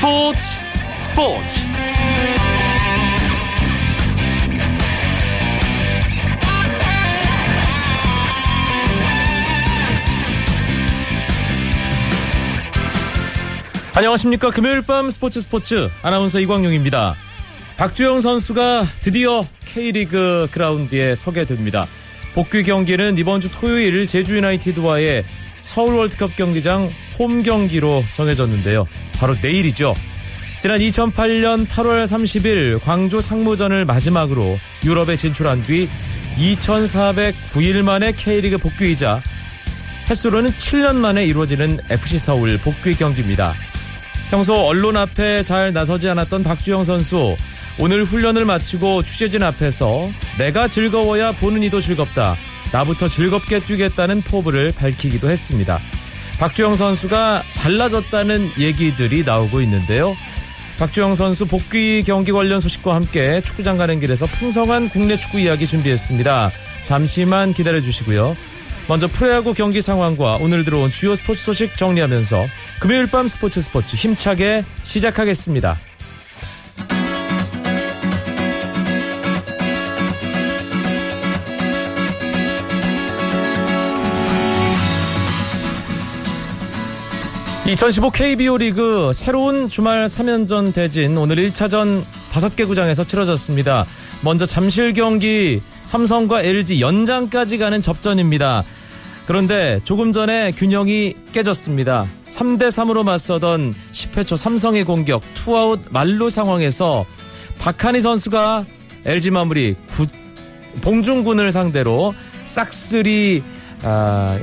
스포츠 스포츠. 안녕하십니까. 금요일 밤 스포츠 스포츠. 아나운서 이광용입니다. 박주영 선수가 드디어 K리그 그라운드에 서게 됩니다. 복귀 경기는 이번 주 토요일 제주 유나이티드와의 서울 월드컵 경기장 홈 경기로 정해졌는데요. 바로 내일이죠. 지난 2008년 8월 30일 광주 상무전을 마지막으로 유럽에 진출한 뒤 2409일 만에 K리그 복귀이자 횟수로는 7년 만에 이루어지는 FC 서울 복귀 경기입니다. 평소 언론 앞에 잘 나서지 않았던 박주영 선수 오늘 훈련을 마치고 취재진 앞에서 내가 즐거워야 보는 이도 즐겁다. 나부터 즐겁게 뛰겠다는 포부를 밝히기도 했습니다. 박주영 선수가 달라졌다는 얘기들이 나오고 있는데요. 박주영 선수 복귀 경기 관련 소식과 함께 축구장 가는 길에서 풍성한 국내 축구 이야기 준비했습니다. 잠시만 기다려 주시고요. 먼저 프로야구 경기 상황과 오늘 들어온 주요 스포츠 소식 정리하면서 금요일 밤 스포츠 스포츠 힘차게 시작하겠습니다. 2015 KBO 리그 새로운 주말 3연전 대진 오늘 1차전 5개 구장에서 치러졌습니다. 먼저 잠실 경기 삼성과 LG 연장까지 가는 접전입니다. 그런데 조금 전에 균형이 깨졌습니다. 3대 3으로 맞서던 10회 초 삼성의 공격 투아웃 만루 상황에서 박한이 선수가 LG 마무리 구, 봉중근을 상대로 싹쓸이 아,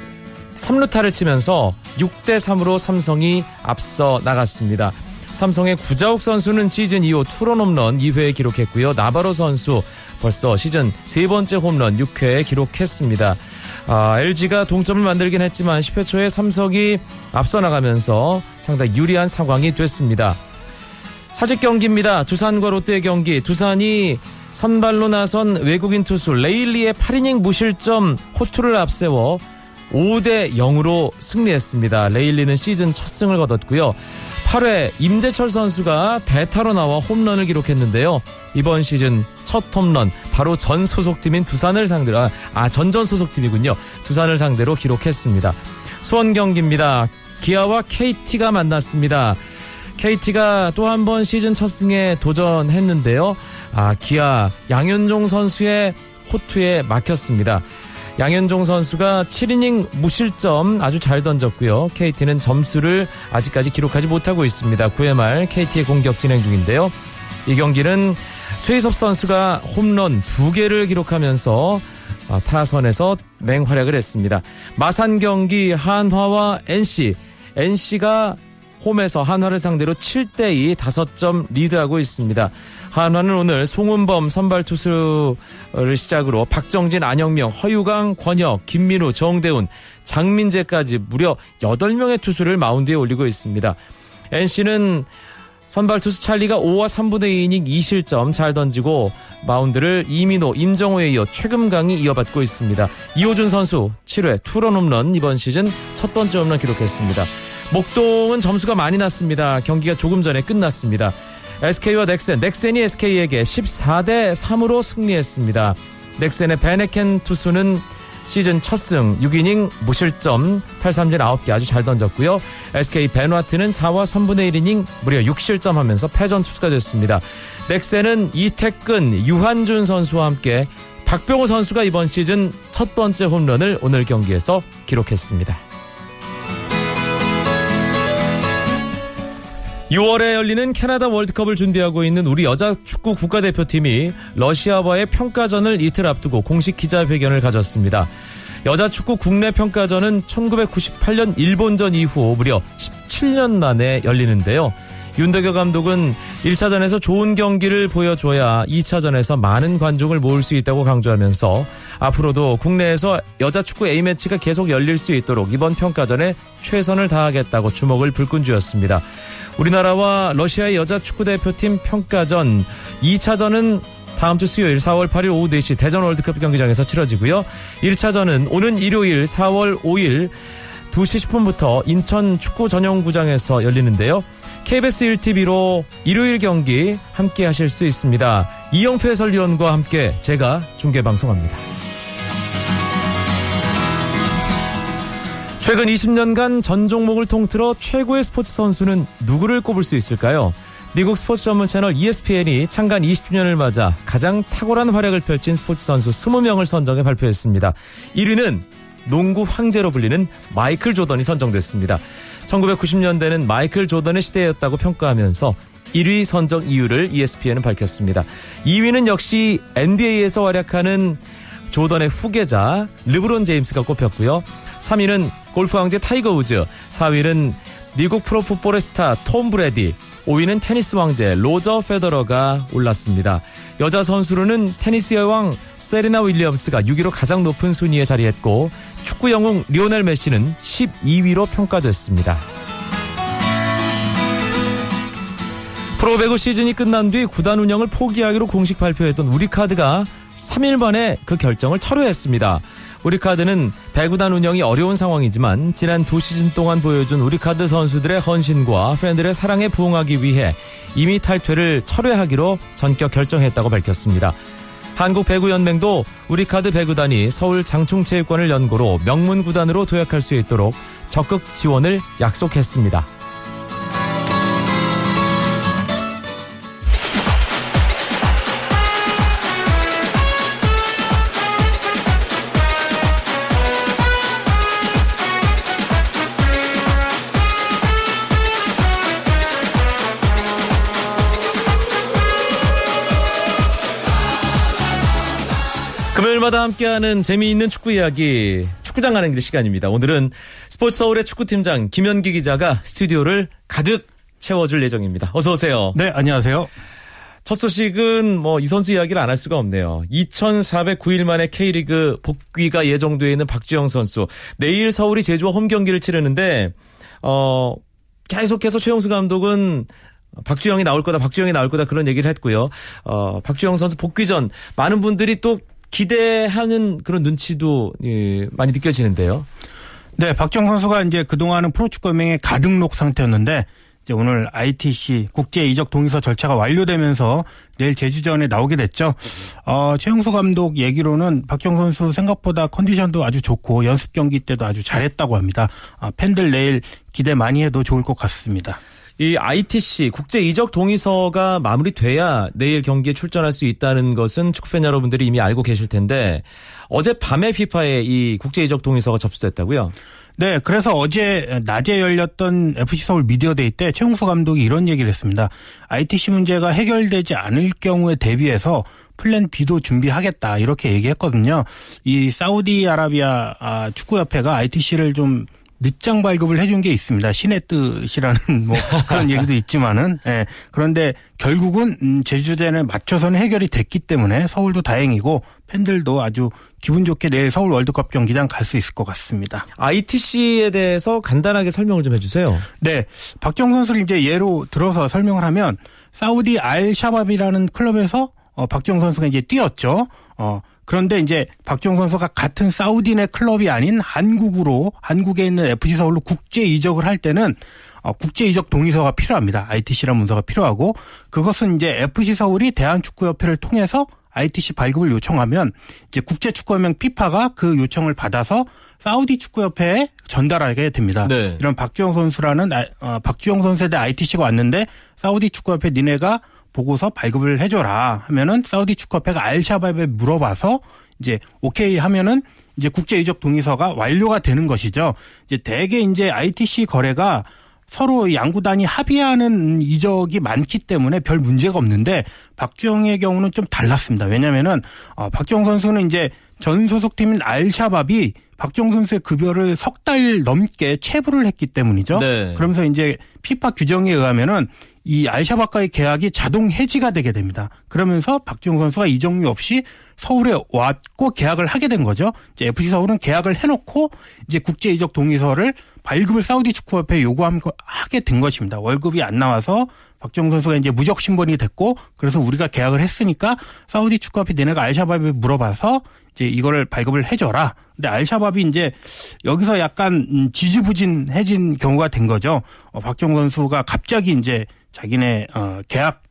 3루타를 치면서 6대 3으로 삼성이 앞서 나갔습니다. 삼성의 구자욱 선수는 시즌 2호 투런 홈런 2회에 기록했고요. 나바로 선수 벌써 시즌 세 번째 홈런 6회에 기록했습니다. 아, LG가 동점을 만들긴 했지만 10회 초에 삼성이 앞서 나가면서 상당히 유리한 상황이 됐습니다. 사직 경기입니다. 두산과 롯데 경기. 두산이 선발로 나선 외국인 투수 레일리의 8이닝 무실점 호투를 앞세워 5대 0으로 승리했습니다. 레일리는 시즌 첫 승을 거뒀고요. 8회 임재철 선수가 대타로 나와 홈런을 기록했는데요. 이번 시즌 첫 홈런 바로 전 소속팀인 두산을 상대로 아, 아 전전 소속팀이군요. 두산을 상대로 기록했습니다. 수원 경기입니다. 기아와 KT가 만났습니다. KT가 또 한 번 시즌 첫 승에 도전했는데요. 아, 기아 양현종 선수의 호투에 막혔습니다. 양현종 선수가 7이닝 무실점 아주 잘 던졌고요. KT는 점수를 아직까지 기록하지 못하고 있습니다. 9회 말 KT의 공격 진행 중인데요. 이 경기는 최희섭 선수가 홈런 2개를 기록하면서 아, 타선에서 맹활약을 했습니다. 마산 경기 한화와 NC. NC가 홈에서 한화를 상대로 7대2 5점 리드하고 있습니다. 한화는 오늘 송은범 선발 투수를 시작으로 박정진, 안영명, 허유강, 권혁, 김민우, 정대훈, 장민재까지 무려 8명의 투수를 마운드에 올리고 있습니다. NC는 선발 투수 찰리가 5와 3분의 2이닝 2실점 잘 던지고 마운드를 이민호, 임정호에 이어 최금강이 이어받고 있습니다. 이호준 선수 7회 투런 홈런 이번 시즌 첫 번째 홈런 기록했습니다. 목동은 점수가 많이 났습니다. 경기가 조금 전에 끝났습니다. SK와 넥센, 넥센이 SK에게 14대 3으로 승리했습니다. 넥센의 베네켄 투수는 시즌 첫 승 6이닝 무실점 탈삼진 9개 아주 잘 던졌고요. SK 베누아트는 4와 3분의 1이닝 무려 6실점 하면서 패전 투수가 됐습니다. 넥센은 이태근, 유한준 선수와 함께 박병호 선수가 이번 시즌 첫 번째 홈런을 오늘 경기에서 기록했습니다. 6월에 열리는 캐나다 월드컵을 준비하고 있는 우리 여자 축구 국가대표팀이 러시아와의 평가전을 이틀 앞두고 공식 기자회견을 가졌습니다. 여자 축구 국내 평가전은 1998년 일본전 이후 무려 17년 만에 열리는데요. 윤덕여 감독은 1차전에서 좋은 경기를 보여줘야 2차전에서 많은 관중을 모을 수 있다고 강조하면서 앞으로도 국내에서 여자 축구 A매치가 계속 열릴 수 있도록 이번 평가전에 최선을 다하겠다고 주목을 불끈 쥐었습니다. 우리나라와 러시아의 여자 축구 대표팀 평가전 2차전은 다음 주 수요일 4월 8일 오후 4시 대전 월드컵 경기장에서 치러지고요. 1차전은 오는 일요일 4월 5일 2시 10분부터 인천 축구 전용구장에서 열리는데요. KBS 1TV로 일요일 경기 함께 하실 수 있습니다. 이영표 해설위원과 함께 제가 중계 방송합니다. 최근 20년간 전 종목을 통틀어 최고의 스포츠 선수는 누구를 꼽을 수 있을까요? 미국 스포츠 전문 채널 ESPN이 창간 20주년을 맞아 가장 탁월한 활약을 펼친 스포츠 선수 20명을 선정해 발표했습니다. 1위는 농구 황제로 불리는 마이클 조던이 선정됐습니다. 1990년대는 마이클 조던의 시대였다고 평가하면서 1위 선정 이유를 ESPN은 밝혔습니다. 2위는 역시 NBA에서 활약하는 조던의 후계자 르브론 제임스가 꼽혔고요. 3위는 골프 황제 타이거 우즈, 4위는 미국 프로풋볼의 스타 톰 브래디, 5위는 테니스 황제 로저 페더러가 올랐습니다. 여자 선수로는 테니스 여왕 세리나 윌리엄스가 6위로 가장 높은 순위에 자리했고 축구 영웅 리오넬 메시는 12위로 평가됐습니다. 프로배구 시즌이 끝난 뒤 구단 운영을 포기하기로 공식 발표했던 우리카드가 3일 만에 그 결정을 철회했습니다. 우리카드는 배구단 운영이 어려운 상황이지만 지난 두 시즌 동안 보여준 우리카드 선수들의 헌신과 팬들의 사랑에 부응하기 위해 이미 탈퇴를 철회하기로 전격 결정했다고 밝혔습니다. 한국배구연맹도 우리카드 배구단이 서울 장충체육관을 연고로 명문 구단으로 도약할 수 있도록 적극 지원을 약속했습니다. 함께하는 재미있는 축구 이야기 축구장 가는 길 시간입니다. 오늘은 스포츠 서울의 축구팀장 김현기 기자가 스튜디오를 가득 채워줄 예정입니다. 어서 오세요. 네, 안녕하세요. 첫 소식은 뭐 이 선수 이야기를 안 할 수가 없네요. 2,409일 만에 K리그 복귀가 예정되어 있는 박주영 선수. 내일 서울이 제주와 홈 경기를 치르는데 어 계속해서 최용수 감독은 박주영이 나올 거다, 박주영이 나올 거다 그런 얘기를 했고요. 어 박주영 선수 복귀 전 많은 분들이 또 기대하는 그런 눈치도 예, 많이 느껴지는데요. 네, 박정 선수가 이제 그동안은 프로축구연맹의 가등록 상태였는데 이제 오늘 ITC 국제 이적 동의서 절차가 완료되면서 내일 제주전에 나오게 됐죠. 어, 최영수 감독 얘기로는 박정 선수 생각보다 컨디션도 아주 좋고 연습 경기 때도 아주 잘했다고 합니다. 아, 팬들 내일 기대 많이 해도 좋을 것 같습니다. 이 ITC 국제 이적 동의서가 마무리돼야 내일 경기에 출전할 수 있다는 것은 축구팬 여러분들이 이미 알고 계실 텐데 어제 밤에 피파에 이 국제 이적 동의서가 접수됐다고요? 네, 그래서 어제 낮에 열렸던 FC 서울 미디어데이 때 최용수 감독이 이런 얘기를 했습니다. ITC 문제가 해결되지 않을 경우에 대비해서 플랜 B도 준비하겠다 이렇게 얘기했거든요. 이 사우디아라비아 아, 축구협회가 ITC를 좀 늦장 발급을 해준 게 있습니다. 신의 뜻이라는 뭐 그런 얘기도 있지만은 예. 그런데 결국은 음, 제주전에 맞춰서는 해결이 됐기 때문에 서울도 다행이고 팬들도 아주 기분 좋게 내일 서울 월드컵 경기장 갈 수 있을 것 같습니다. ITC에 대해서 간단하게 설명을 좀 해주세요. 네, 박정 선수를 이제 예로 들어서 설명을 하면 사우디 알 샤밥이라는 클럽에서 어, 박정 선수가 이제 뛰었죠. 어, 그런데 이제 박주영 선수가 같은 사우디 내 클럽이 아닌 한국으로 한국에 있는 FC 서울로 국제 이적을 할 때는 어, 국제 이적 동의서가 필요합니다. ITC라는 문서가 필요하고 그것은 이제 FC 서울이 대한축구협회를 통해서 ITC 발급을 요청하면 이제 국제축구연맹 피파가 그 요청을 받아서 사우디 축구협회에 전달하게 됩니다. 네. 이런 박주영 선수라는 어, 박주영 선수에 대해 ITC가 왔는데 사우디 축구협회 니네가 보고서 발급을 해줘라 하면은 사우디 축구협회가 알샤밥에 물어봐서 이제 오케이 하면은 이제 국제 이적 동의서가 완료가 되는 것이죠. 이제 대개 이제 ITC 거래가 서로 양구단이 합의하는 이적이 많기 때문에 별 문제가 없는데 박주영의 경우는 좀 달랐습니다. 왜냐면은 어 박주영 선수는 이제 전 소속팀인 알샤밥이 박주영 선수의 급여를 석 달 넘게 체불을 했기 때문이죠. 네. 그러면서 이제 피파 규정에 의하면은 이 알샤바과의 계약이 자동 해지가 되게 됩니다. 그러면서 박지용 선수가 이적료 없이 서울에 왔고 계약을 하게 된 거죠. 이제 FC 서울은 계약을 해놓고 이제 국제 이적 동의서를 발급을 사우디 축구협회에 요구하게 된 것입니다. 월급이 안 나와서 박지용 선수가 이제 무적 신분이 됐고 그래서 우리가 계약을 했으니까 사우디 축구협회 내내가 알샤바에 물어봐서 이제 이거를 발급을 해줘라. 근데 알샤밥이 이제 여기서 약간 음, 지지부진해진 경우가 된 거죠. 어, 박정 선수가 갑자기 이제 자기네 어, 계약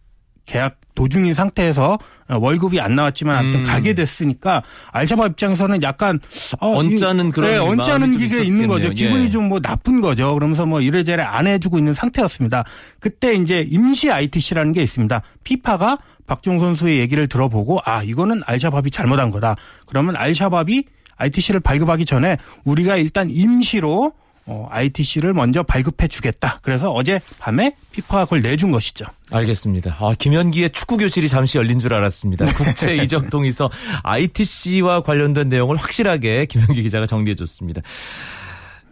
계약 도중인 상태에서 어, 월급이 안 나왔지만 아무튼 음. 가게 됐으니까 알샤밥 입장에서는 약간 어, 언짢은 이- 그런 네, 언짢은 좀 기가 있는 거죠. 기분이 예. 좀뭐 나쁜 거죠. 그러면서 뭐 이래저래 안 해주고 있는 상태였습니다. 그때 이제 임시 ITC라는 게 있습니다. 피파가 박종 선수의 얘기를 들어보고 아 이거는 알샤밥이 잘못한 거다. 그러면 알샤밥이 ITC를 발급하기 전에 우리가 일단 임시로 어, ITC를 먼저 발급해 주겠다. 그래서 어제 밤에 피파가 그걸 내준 것이죠. 알겠습니다. 아, 김현기의 축구 교실이 잠시 열린 줄 알았습니다. 국제 이적 동의서 ITC와 관련된 내용을 확실하게 김현기 기자가 정리해 줬습니다.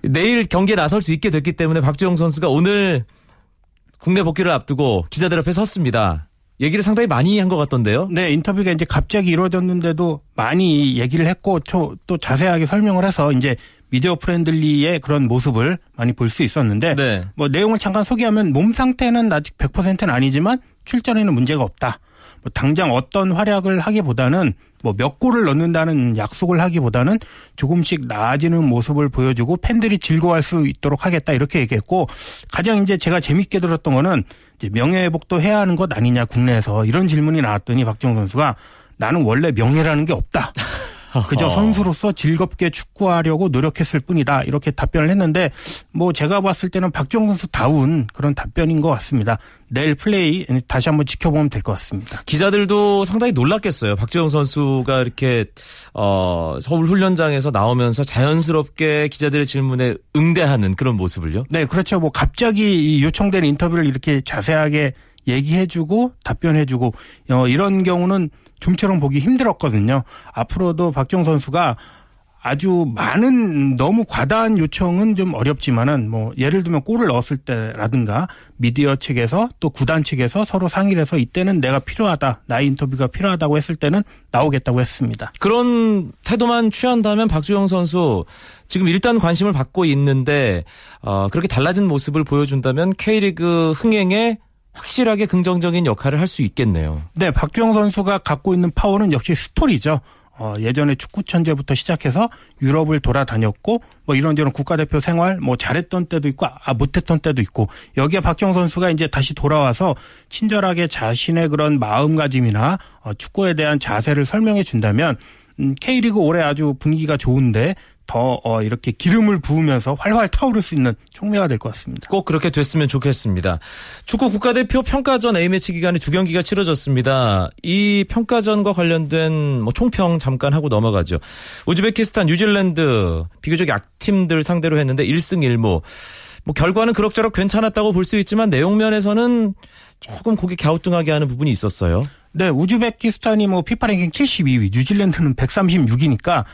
내일 경기에 나설 수 있게 됐기 때문에 박주영 선수가 오늘 국내 복귀를 앞두고 기자들 앞에 섰습니다. 얘기를 상당히 많이 한 것 같던데요. 네, 인터뷰가 이제 갑자기 이루어졌는데도 많이 얘기를 했고 또, 또 자세하게 설명을 해서 이제 미디어 프렌들리의 그런 모습을 많이 볼 수 있었는데 네. 뭐 내용을 잠깐 소개하면 몸 상태는 아직 100%는 아니지만 출전에는 문제가 없다. 뭐 당장 어떤 활약을 하기보다는 뭐 몇 골을 넣는다는 약속을 하기보다는 조금씩 나아지는 모습을 보여주고 팬들이 즐거워할 수 있도록 하겠다 이렇게 얘기했고 가장 이제 제가 재밌게 들었던 거는 이제 명예회복도 해야 하는 것 아니냐 국내에서 이런 질문이 나왔더니 박정 선수가 나는 원래 명예라는 게 없다. 그저 선수로서 즐겁게 축구하려고 노력했을 뿐이다. 이렇게 답변을 했는데 뭐 제가 봤을 때는 박정 선수 다운 그런 답변인 것 같습니다. 내일 플레이 다시 한번 지켜보면 될 것 같습니다. 기자들도 상당히 놀랐겠어요. 박주영 선수가 이렇게 어, 서울 훈련장에서 나오면서 자연스럽게 기자들의 질문에 응대하는 그런 모습을요. 네, 그렇죠. 뭐 갑자기 이 요청된 인터뷰를 이렇게 자세하게 얘기해주고 답변해주고 어, 이런 경우는 좀처럼 보기 힘들었거든요. 앞으로도 박정 선수가 아주 많은 너무 과다한 요청은 좀 어렵지만은 뭐 예를 들면 골을 넣었을 때라든가 미디어 측에서 또 구단 측에서 서로 상의를 해서 이때는 내가 필요하다 나의 인터뷰가 필요하다고 했을 때는 나오겠다고 했습니다. 그런 태도만 취한다면 박주영 선수 지금 일단 관심을 받고 있는데 어, 그렇게 달라진 모습을 보여준다면 K리그 흥행에 확실하게 긍정적인 역할을 할 수 있겠네요. 네, 박주영 선수가 갖고 있는 파워는 역시 스토리죠. 어, 예전에 축구 천재부터 시작해서 유럽을 돌아다녔고 뭐 이런저런 국가대표 생활 뭐 잘했던 때도 있고 아 못했던 때도 있고 여기에 박정 선수가 이제 다시 돌아와서 친절하게 자신의 그런 마음가짐이나 어, 축구에 대한 자세를 설명해 준다면 음, K리그 올해 아주 분위기가 좋은데 더 어, 이렇게 기름을 부으면서 활활 타오를 수 있는 촉매가 될 것 같습니다. 꼭 그렇게 됐으면 좋겠습니다. 축구 국가대표 평가전 A매치 기간에 두 경기가 치러졌습니다. 이 평가전과 관련된 뭐 총평 잠깐 하고 넘어가죠. 우즈베키스탄, 뉴질랜드 비교적 약팀들 상대로 했는데 1승 1무. 뭐 결과는 그럭저럭 괜찮았다고 볼 수 있지만 내용 면에서는 조금 고개 갸우뚱하게 하는 부분이 있었어요. 네, 우즈베키스탄이 뭐 피파 랭킹 72위, 뉴질랜드는 136위니까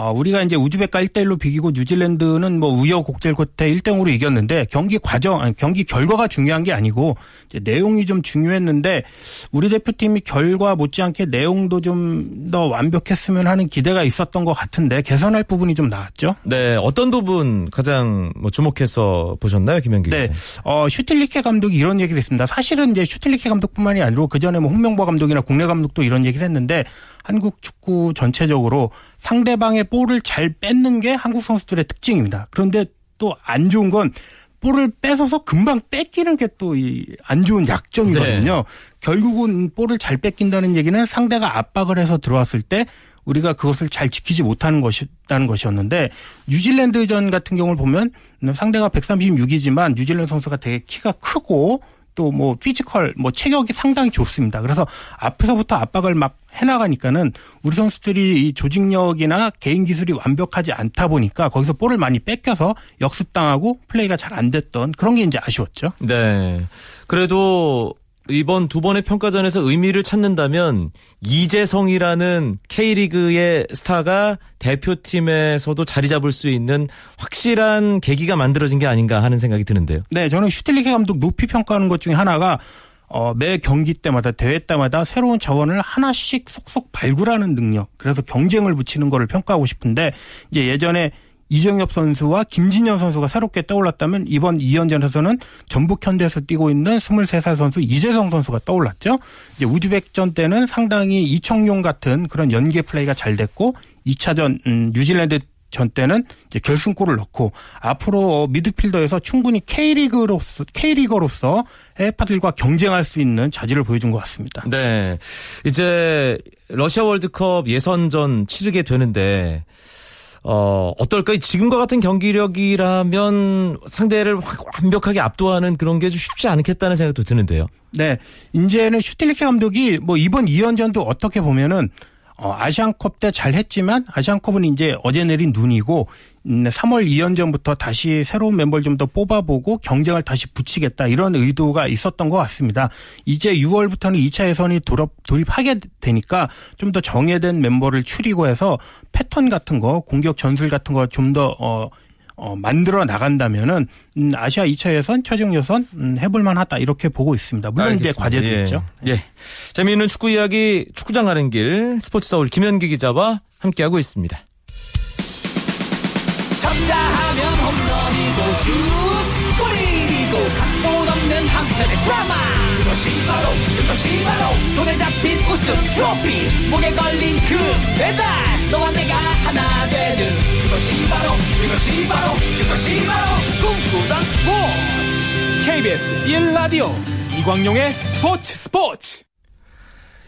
아, 우리가 이제 우즈벡과 1대1로 비기고 뉴질랜드는 뭐 우여곡절 끝에 1대0으로 이겼는데 경기 과정, 아니, 경기 결과가 중요한 게 아니고 이제 내용이 좀 중요했는데 우리 대표팀이 결과 못지않게 내용도 좀 더 완벽했으면 하는 기대가 있었던 것 같은데 개선할 부분이 좀 나왔죠. 네, 어떤 부분 가장 뭐 주목해서 보셨나요, 김현기 네. 기자? 어, 슈틸리케 감독이 이런 얘기를 했습니다. 사실은 이제 슈틸리케 감독뿐만이 아니고 그 전에 뭐 홍명보 감독이나 국내 감독도 이런 얘기를 했는데 한국 축구 전체적으로 상대방의 볼을 잘 뺏는 게 한국 선수들의 특징입니다. 그런데 또 안 좋은 건 볼을 뺏어서 금방 뺏기는 게 또 이 안 좋은 약점이거든요. 결국은 볼을 잘 뺏긴다는 얘기는 상대가 압박을 해서 들어왔을 때 우리가 그것을 잘 지키지 못하는 것이다는 것이었는데 뉴질랜드전 같은 경우를 보면 상대가 136위지만 뉴질랜드 선수가 되게 키가 크고 또 뭐 physical 뭐 체격이 상당히 좋습니다. 그래서 앞에서부터 압박을 막 해나가니까는 우리 선수들이 이 조직력이나 개인 기술이 완벽하지 않다 보니까 거기서 볼을 많이 뺏겨서 역습당하고 플레이가 잘 안 됐던 그런 게 이제 아쉬웠죠. 네. 그래도 이번 두 번의 평가전에서 의미를 찾는다면 이재성이라는 K리그의 스타가 대표팀에서도 자리 잡을 수 있는 확실한 계기가 만들어진 게 아닌가 하는 생각이 드는데요. 네, 저는 슈틸리케 감독 높이 평가하는 것 중에 하나가 어, 매 경기 때마다 대회 때마다 새로운 자원을 하나씩 속속 발굴하는 능력. 그래서 경쟁을 붙이는 거를 평가하고 싶은데 이제 예전에 이정엽 선수와 김진현 선수가 새롭게 떠올랐다면 이번 2연전에서는 전북 현대에서 뛰고 있는 23살 선수 이재성 선수가 떠올랐죠. 이제 우즈벡전 때는 상당히 이청용 같은 그런 연계 플레이가 잘 됐고 2차전 음, 뉴질랜드 전 때는 이제 결승골을 넣고 앞으로 미드필더에서 충분히 K리그로서 K리거로서 해파들과 경쟁할 수 있는 자질을 보여준 것 같습니다. 네. 이제 러시아 월드컵 예선전 치르게 되는데 어, 어떨까요? 지금과 같은 경기력이라면 상대를 완벽하게 압도하는 그런 게 좀 쉽지 않겠다는 생각도 드는데요. 네. 이제는 슈틸리케 감독이 뭐 이번 2연전도 어떻게 보면은 어, 아시안컵 때 잘했지만 아시안컵은 이제 어제 내린 눈이고 3월 음, 2연전부터 다시 새로운 멤버를 좀 더 뽑아보고 경쟁을 다시 붙이겠다 이런 의도가 있었던 것 같습니다. 이제 6월부터는 2차 예선이 돌입, 돌입하게 되니까 좀 더 정해된 멤버를 추리고 해서 패턴 같은 거 공격 전술 같은 거 좀더 어, 어, 만들어 나간다면은 음, 아시아 2차 예선, 최종 예선 음, 해볼 만 하다 이렇게 보고 있습니다. 물론 알겠습니다. 이제 과제도 예. 있죠. 예. 재미있는 축구 이야기 축구장 가는 길 스포츠 서울 김현기 기자와 함께하고 있습니다. 쳤다 하면 홈런이고 슛 골이고 각본 없는 한편의 드라마. 그것이 바로 그것이 바로 손에 잡힌 우승 트로피. 목에 걸린 그 배달 너와 내가 하나 되는. 그것이 바로 그것이 바로 그것이 바로 꿈꾸던 스포츠. KBS 1라디오 이광용의 스포츠 스포츠.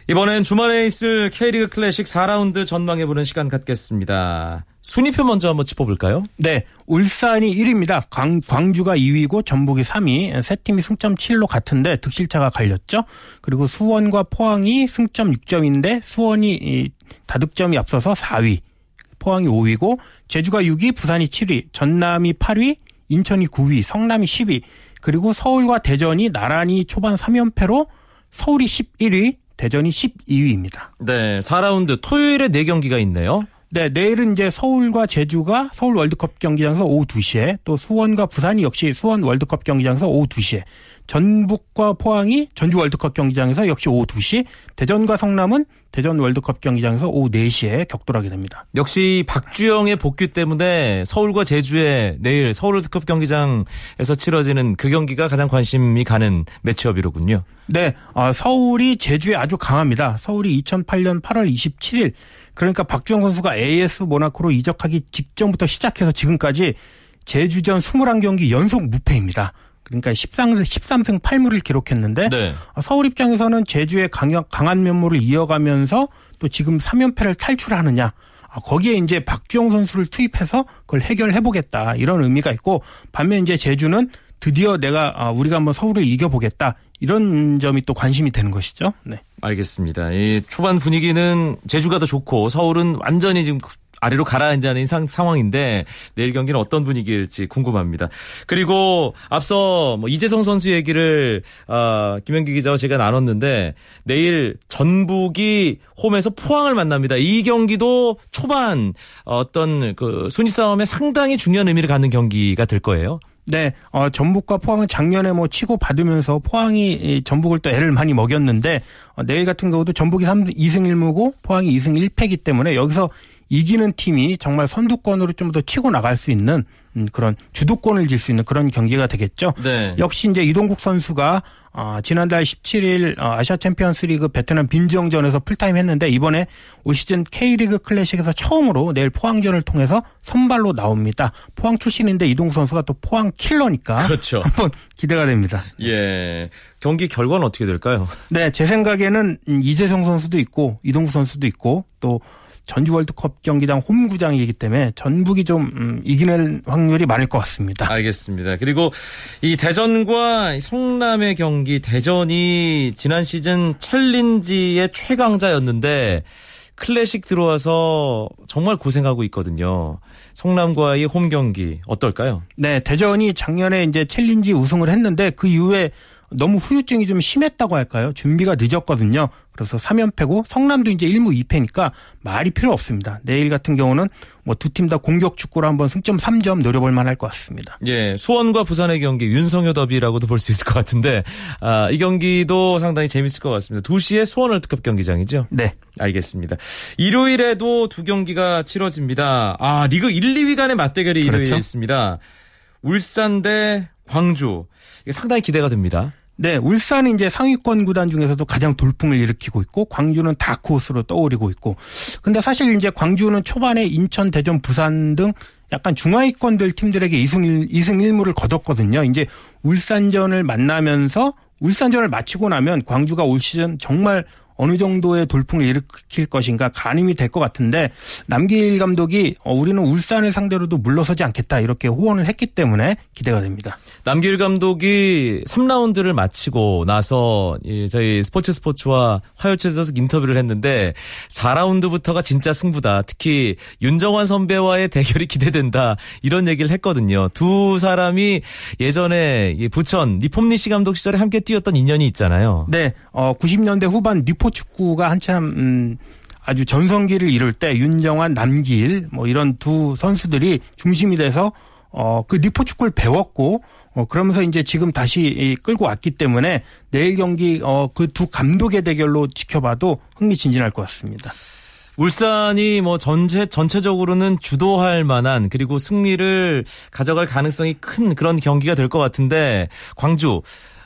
이번엔 주말에 있을 K리그 클래식 4라운드 전망해보는 시간 갖겠습니다. 순위표 먼저 한번 짚어볼까요? 네. 울산이 1위입니다. 광, 광주가 2위고 전북이 3위. 세 팀이 승점 7로 같은데 득실차가 갈렸죠. 그리고 수원과 포항이 승점 6점인데 수원이 다득점이 앞서서 4위. 포항이 5위고 제주가 6위, 부산이 7위, 전남이 8위, 인천이 9위, 성남이 10위. 그리고 서울과 대전이 나란히 초반 3연패로 서울이 11위, 대전이 12위입니다. 네, 4라운드 토요일에 4경기가 있네요. 네, 내일은 이제 서울과 제주가 서울 월드컵 경기장에서 오후 2시에 또 수원과 부산이 역시 수원 월드컵 경기장에서 오후 2시에 전북과 포항이 전주 월드컵 경기장에서 역시 오후 2시, 대전과 성남은 대전 월드컵 경기장에서 오후 4시에 격돌하게 됩니다. 역시 박주영의 복귀 때문에 서울과 제주의 내일 서울 월드컵 경기장에서 치러지는 그 경기가 가장 관심이 가는 매치업이로군요. 네, 어, 서울이 제주에 아주 강합니다. 서울이 2008년 8월 27일 그러니까 박주영 선수가 AS 모나코로 이적하기 직전부터 시작해서 지금까지 제주전 21경기 연속 무패입니다. 그러니까 13, 13승 8무를 기록했는데 네. 서울 입장에서는 제주의 강력, 강한 면모를 이어가면서 또 지금 3연패를 탈출하느냐 아, 거기에 이제 박주영 선수를 투입해서 그걸 해결해 보겠다 이런 의미가 있고 반면 이제 제주는 드디어 내가 아, 우리가 한번 서울을 이겨보겠다 이런 점이 또 관심이 되는 것이죠. 네. 알겠습니다. 이 초반 분위기는 제주가 더 좋고 서울은 완전히 지금 아래로 가라앉는 상, 상황인데 내일 경기는 어떤 분위기일지 궁금합니다. 그리고 앞서 뭐 이재성 선수 얘기를 어, 김현기 기자와 제가 나눴는데 내일 전북이 홈에서 포항을 만납니다. 이 경기도 초반 어떤 그 순위 싸움에 상당히 중요한 의미를 갖는 경기가 될 거예요. 네, 어, 전북과 포항은 작년에 뭐 치고 받으면서 포항이 전북을 또 애를 많이 먹였는데 어, 내일 같은 경우도 전북이 3, 2승 1무고 포항이 2승 1패이기 때문에 여기서 이기는 팀이 정말 선두권으로 좀 더 치고 나갈 수 있는 음, 그런 주도권을 쥘 수 있는 그런 경기가 되겠죠. 네. 역시 이제 이동국 선수가 어, 지난달 17일 어, 아시아 챔피언스리그 베트남 빈즈엉전에서 풀타임 했는데 이번에 올 시즌 K리그 클래식에서 처음으로 내일 포항전을 통해서 선발로 나옵니다. 포항 출신인데 이동국 선수가 또 포항 킬러니까 그렇죠. 한번 기대가 됩니다. 예. 경기 결과는 어떻게 될까요? 네, 제 생각에는 이재성 선수도 있고 이동국 선수도 있고 또 전주 월드컵 경기장 홈구장이기 때문에 전북이 좀 음, 이기는 확률이 많을 것 같습니다. 알겠습니다. 그리고 이 대전과 성남의 경기 대전이 지난 시즌 챌린지의 최강자였는데 클래식 들어와서 정말 고생하고 있거든요. 성남과의 홈 경기 어떨까요? 네, 대전이 작년에 이제 챌린지 우승을 했는데 그 이후에 너무 후유증이 좀 심했다고 할까요? 준비가 늦었거든요. 그래서 3연패고 성남도 이제 1무 2패니까 말이 필요 없습니다. 내일 같은 경우는 뭐 두 팀 다 공격 축구로 한번 승점 3점 노려볼 만할 것 같습니다. 예, 수원과 부산의 경기 윤성효 더비라고도 볼 수 있을 것 같은데 아, 이 경기도 상당히 재밌을 것 같습니다. 2시에 수원 월드컵 경기장이죠? 네. 알겠습니다. 일요일에도 두 경기가 치러집니다. 아, 리그 1, 2위 간의 맞대결이 그렇죠? 일요일에 있습니다. 울산 대 광주. 상당히 기대가 됩니다. 네, 울산이 이제 상위권 구단 중에서도 가장 돌풍을 일으키고 있고 광주는 다크호스로 떠오르고 있고. 근데 사실 이제 광주는 초반에 인천, 대전, 부산 등 약간 중하위권들 팀들에게 2승 2승 1무를 거뒀거든요. 이제 울산전을 만나면서 울산전을 마치고 나면 광주가 올 시즌 정말 어느 정도의 돌풍을 일으킬 것인가 가늠이 될 것 같은데 남길 감독이 어, 우리는 울산을 상대로도 물러서지 않겠다 이렇게 호언을 했기 때문에 기대가 됩니다. 남길 감독이 3라운드를 마치고 나서 저희 스포츠 스포츠와 화요체에서 인터뷰를 했는데 4라운드부터가 진짜 승부다. 특히 윤정환 선배와의 대결이 기대된다. 이런 얘기를 했거든요. 두 사람이 예전에 부천 리폼니시 감독 시절에 함께 뛰었던 인연이 있잖아요. 네, 어, 90년대 후반 리포 축구가 한참 음, 아주 전성기를 이룰 때 윤정환, 남길 뭐 이런 두 선수들이 중심이 돼서 어, 그 니포 축구를 배웠고 어, 그러면서 이제 지금 다시 끌고 왔기 때문에 내일 경기 어, 그 두 감독의 대결로 지켜봐도 흥미진진할 것 같습니다. 울산이 뭐 전체 전체적으로는 주도할 만한 그리고 승리를 가져갈 가능성이 큰 그런 경기가 될 것 같은데 광주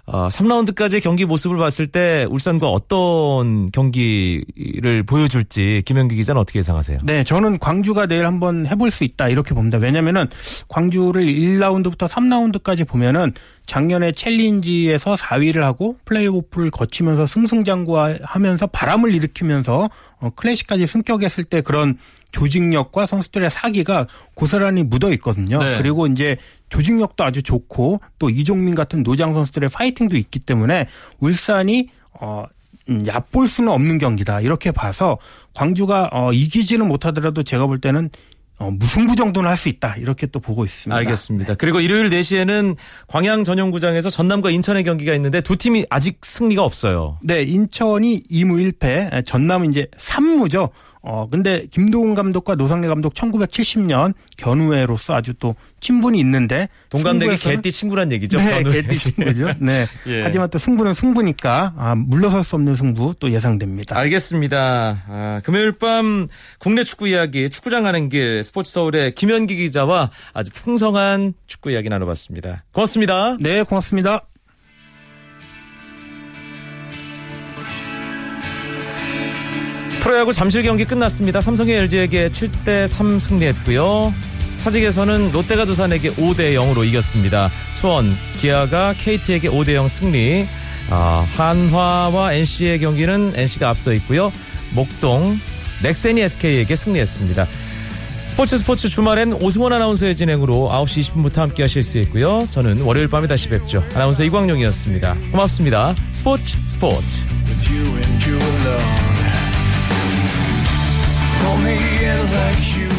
어, 3라운드까지의 경기 모습을 봤을 때 울산과 어떤 경기를 보여줄지 김현기 기자는 어떻게 예상하세요? 네, 저는 광주가 내일 한번 해볼 수 있다 이렇게 봅니다. 왜냐면은 광주를 1라운드부터 3라운드까지 보면은 작년에 챌린지에서 4위를 하고 플레이오프를 거치면서 승승장구하면서 바람을 일으키면서 어, 클래식까지 승격했을 때 그런 조직력과 선수들의 사기가 고스란히 묻어 있거든요. 네. 그리고 이제 조직력도 아주 좋고 또 이종민 같은 노장 선수들의 파이팅도 있기 때문에 울산이 어 음, 얕볼 수는 없는 경기다 이렇게 봐서 광주가 어, 이기지는 못하더라도 제가 볼 때는 어, 무승부 정도는 할 수 있다. 이렇게 또 보고 있습니다. 알겠습니다. 그리고 일요일 4시에는 광양 전용구장에서 전남과 인천의 경기가 있는데 두 팀이 아직 승리가 없어요. 네, 인천이 2무 1패, 전남은 이제 3무죠. 어, 근데 김도훈 감독과 노상래 감독 1970년 견우회로서 아주 또 친분이 있는데 동갑내기 개띠 친구란 얘기죠. 네, 개띠 친구죠. 네. 예. 하지만 또 승부는 승부니까 아, 물러설 수 없는 승부 또 예상됩니다. 알겠습니다. 아, 금요일 밤 국내 축구 이야기 축구장 가는 길 스포츠 서울의 김현기 기자와 아주 풍성한 축구 이야기 나눠봤습니다. 고맙습니다. 네, 고맙습니다. 프로야구 잠실 경기 끝났습니다. 삼성이 LG에게 7대 3 승리했고요. 사직에서는 롯데가 두산에게 5대 0으로 이겼습니다. 수원, 기아가 KT에게 5대 0 승리. 아, 한화와 NC의 경기는 NC가 앞서 있고요. 목동, 넥센이 SK에게 승리했습니다. 스포츠 스포츠 주말엔 오승원 아나운서의 진행으로 9시 20분부터 함께 하실 수 있고요. 저는 월요일 밤에 다시 뵙죠. 아나운서 이광용이었습니다. 고맙습니다. 스포츠 스포츠. Only like you